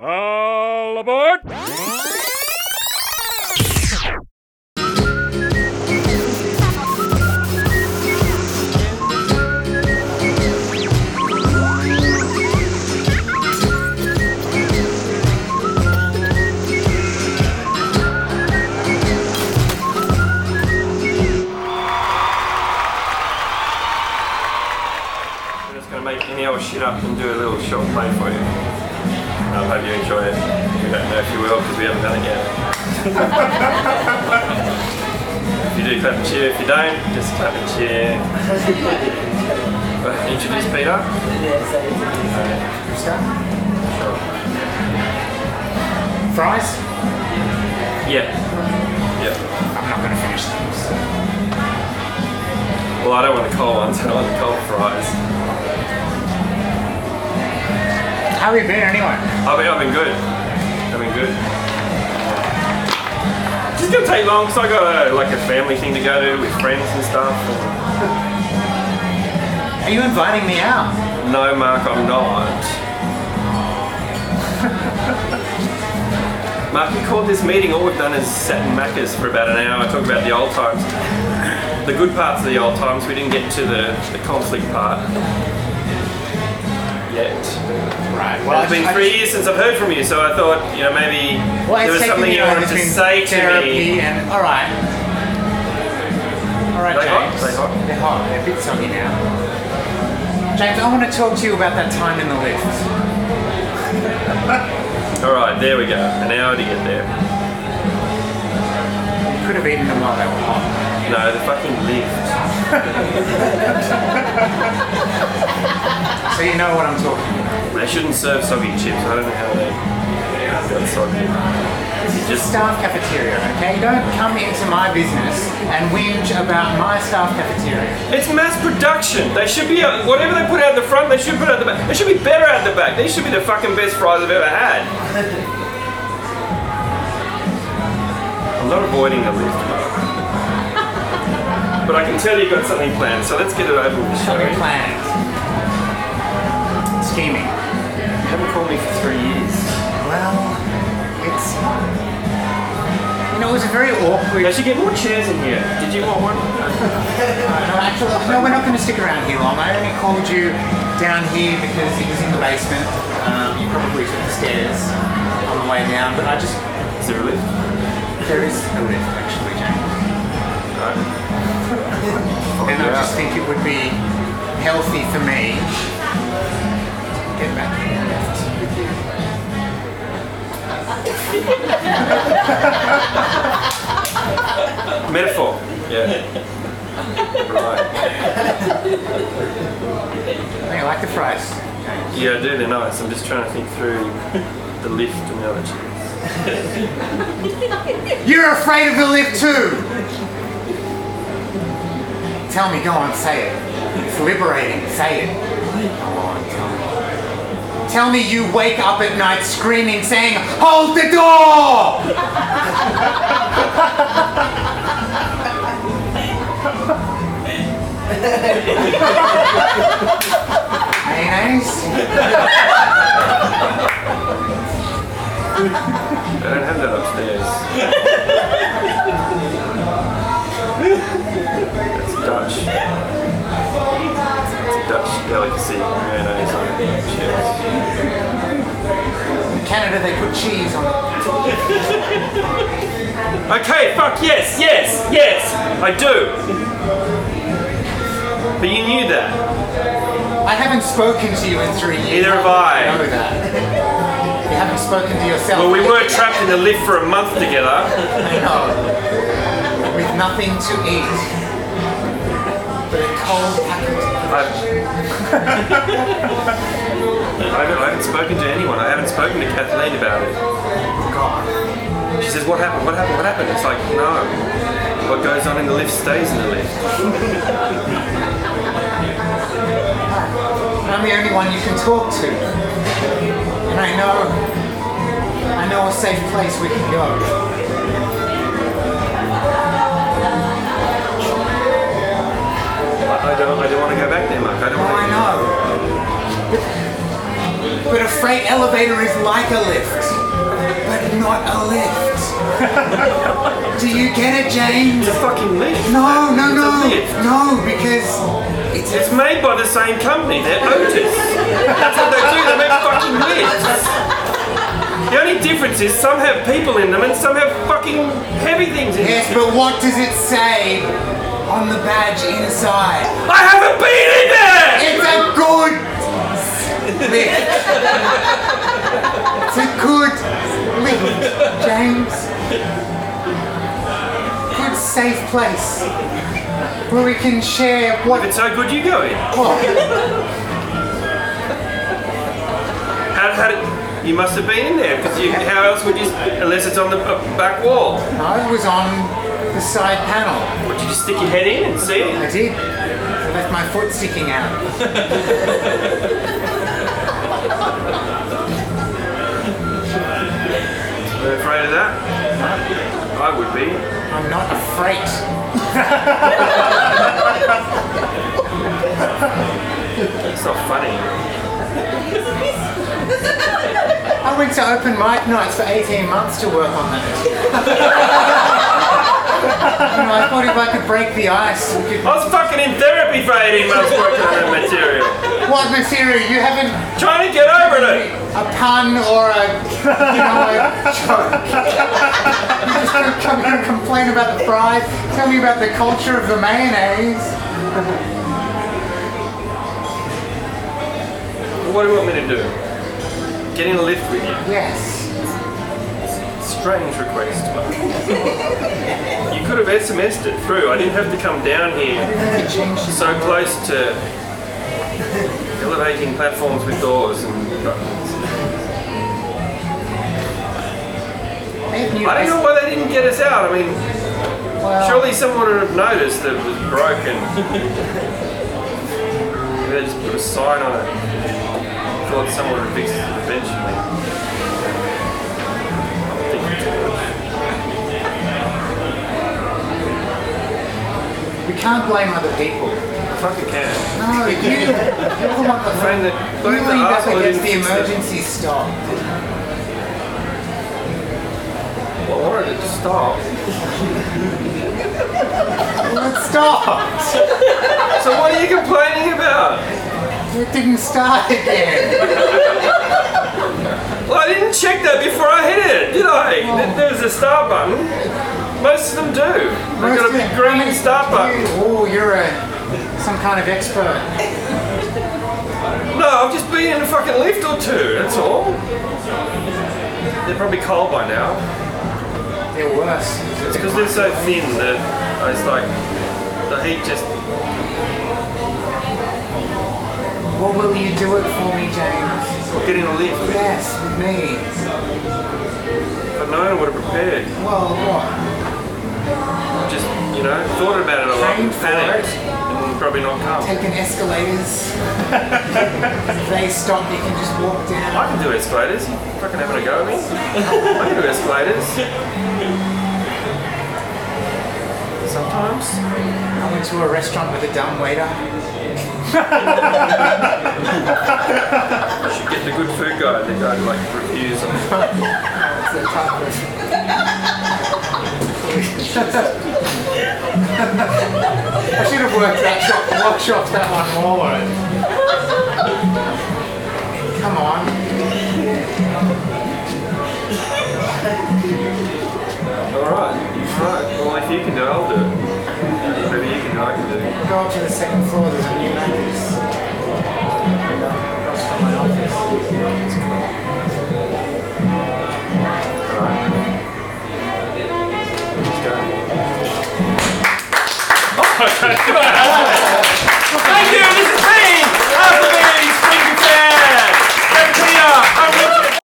All aboard! I'm just to make shit up and do a little short play for you. I hope you enjoy it. We don't know if you will because we haven't done it yet. if you do, clap and cheer. If you don't, just clap and cheer. Uh, Introduce Peter. Sure. Fries? Yeah. Yeah. I'm not going to finish these. Well, I don't want the cold ones. I don't want the cold fries. How have you been anyway? I've been, I've been good. I've been good. It's gonna take long because I got a, like a family thing to go to with friends and stuff. Are you inviting me out? No, Mark, I'm not. Mark, we called this meeting. All we've done is sat in Macca's for about an hour, talk about the old times. The good parts of the old times. We didn't get to the, the conflict part yet. Right. Well, it's been three years since I've heard from you, so I thought, you know, maybe Well, there was something you wanted to say to me. and all right, all right, They hot? James. They hot? They're hot. They're a bit soggy now. James, I want to talk to you about that time in the lift. All right, there we go. An hour to get there. You could have eaten them while they were hot. No, the fucking lift. So you know what I'm talking about. They shouldn't serve soggy chips. I don't know how they got soggy. This is just staff cafeteria, okay? You don't come into my business and whinge about my staff cafeteria. It's mass production. They should be out, whatever they put out the front. They should put out the back. They should be better out the back. These should be the fucking best fries I've ever had. I'm not avoiding the lift, but I can tell you've got something planned. So let's get it over with, shall we? Something planned. Scheming. You haven't called me for three years. Well, it's. You know, it was a very awkward. They should get more chairs in here. Did you want one? No, actually, no, we're not going to stick around here long. I only called you down here because it was in the basement. Um, you probably took the stairs on the way down, but I just. Is there a lift? There is a lift, actually, Jane. Right. And I just think it would be healthy for me Metaphor. Yeah. right. I like the fries. Yeah, I do. They're nice. I'm just trying to think through the lift analogies. You're afraid of the lift too! Tell me, go on, say it. It's liberating, say it. Go on, tell me. Tell me you wake up at night screaming, saying, Hold the door! Mayonnaise? I don't have that upstairs. That's Dutch. It's a Dutch delicacy. Mayonnaise on chips. In Canada, they put cheese on it. Okay, fuck yes, yes, yes, I do. But you knew that. I haven't spoken to you in three years. Neither have I. know that? You haven't spoken to yourself. Well, we were trapped in the lift for a month together. I know. With nothing to eat. But a cold I haven't, I haven't spoken to anyone. I haven't spoken to Kathleen about it. God. She says, "What happened? What happened? What happened?" It's like, no. What goes on in the lift stays in the lift. I'm the only one you can talk to. And I know, I know a safe place we can go. Don't. I don't want to go back there, Mark. I don't Oh, want I know. But a freight elevator is like a lift, but not a lift. Do you get it, James? It's a fucking lift. No, no, It's a no, lift. no, because it's It's made by the same company. They're Otis. That's what they do. They make fucking lifts. The only difference is some have people in them and some have fucking heavy things in Yes, them. but what does it say on the badge inside? I haven't been in there! It's a good lift. It's a good lift, James. Good safe place where we can share what. If it's so good, you go in. what? How, how did, you must have been in there because you, how else would you, unless it's on the uh, back wall? No, it was on the side panel. Would you just stick your head in and see it? I did. I left my foot sticking out. Are you afraid of that? I would be. I'm not afraid. It's not funny. I went to open mic nights for 18 months to work on that. you know, I thought if I could break the ice, we could. I was fucking in therapy for 18 months working on that material. What material? You haven't Trying to get over it. a pun or a, you know, a joke. You just gonna come here and complain about the fries. Tell me about the culture of the mayonnaise. What do you want me to do? Get in a lift with you. Yes. Strange request. but- could have SMS'd it through. I didn't have to come down here so close to elevating platforms with doors and buttons. I don't know why they didn't get us out. I mean, well, surely someone would have noticed that it was broken. They just put a sign on it. Thought someone would fix it eventually. Can't blame other people. Fucking can. No, you, you're the one that Blame the, You leaned up against the emergency stop. Well, I wanted it to stop. Well, it stopped. So what are you complaining about? It didn't start again. Well, I didn't check that before I hit it, did I? There- There's a start button. Most of them do. They've got green start button. Oh, you're a some kind of expert. No, I've just been in a fucking lift or two, that's all. They're probably cold by now. They're worse. It's because they're so thin that it's like the heat just. What will you do it for me, James? Get in a lift. Yes, with me. If I'd known, I would have prepared. Well, what? Just, you know, thought about it a lot and Trained for panicked. And probably not come. Taking escalators. if they stop, you can just walk down. I can do escalators. You fucking having a go at me? I can do escalators. Sometimes. I went to a restaurant with a dumb waiter. You should get the good food guy, the guy who like reviews them. That's the type of. I should have worked that shop, workshopped that one more. Come on. Alright, alright. Well, if you can do it, I'll do it. Maybe you can do it, I can do it. Go up to the second floor, there's a new Macca's. Across from my office. です。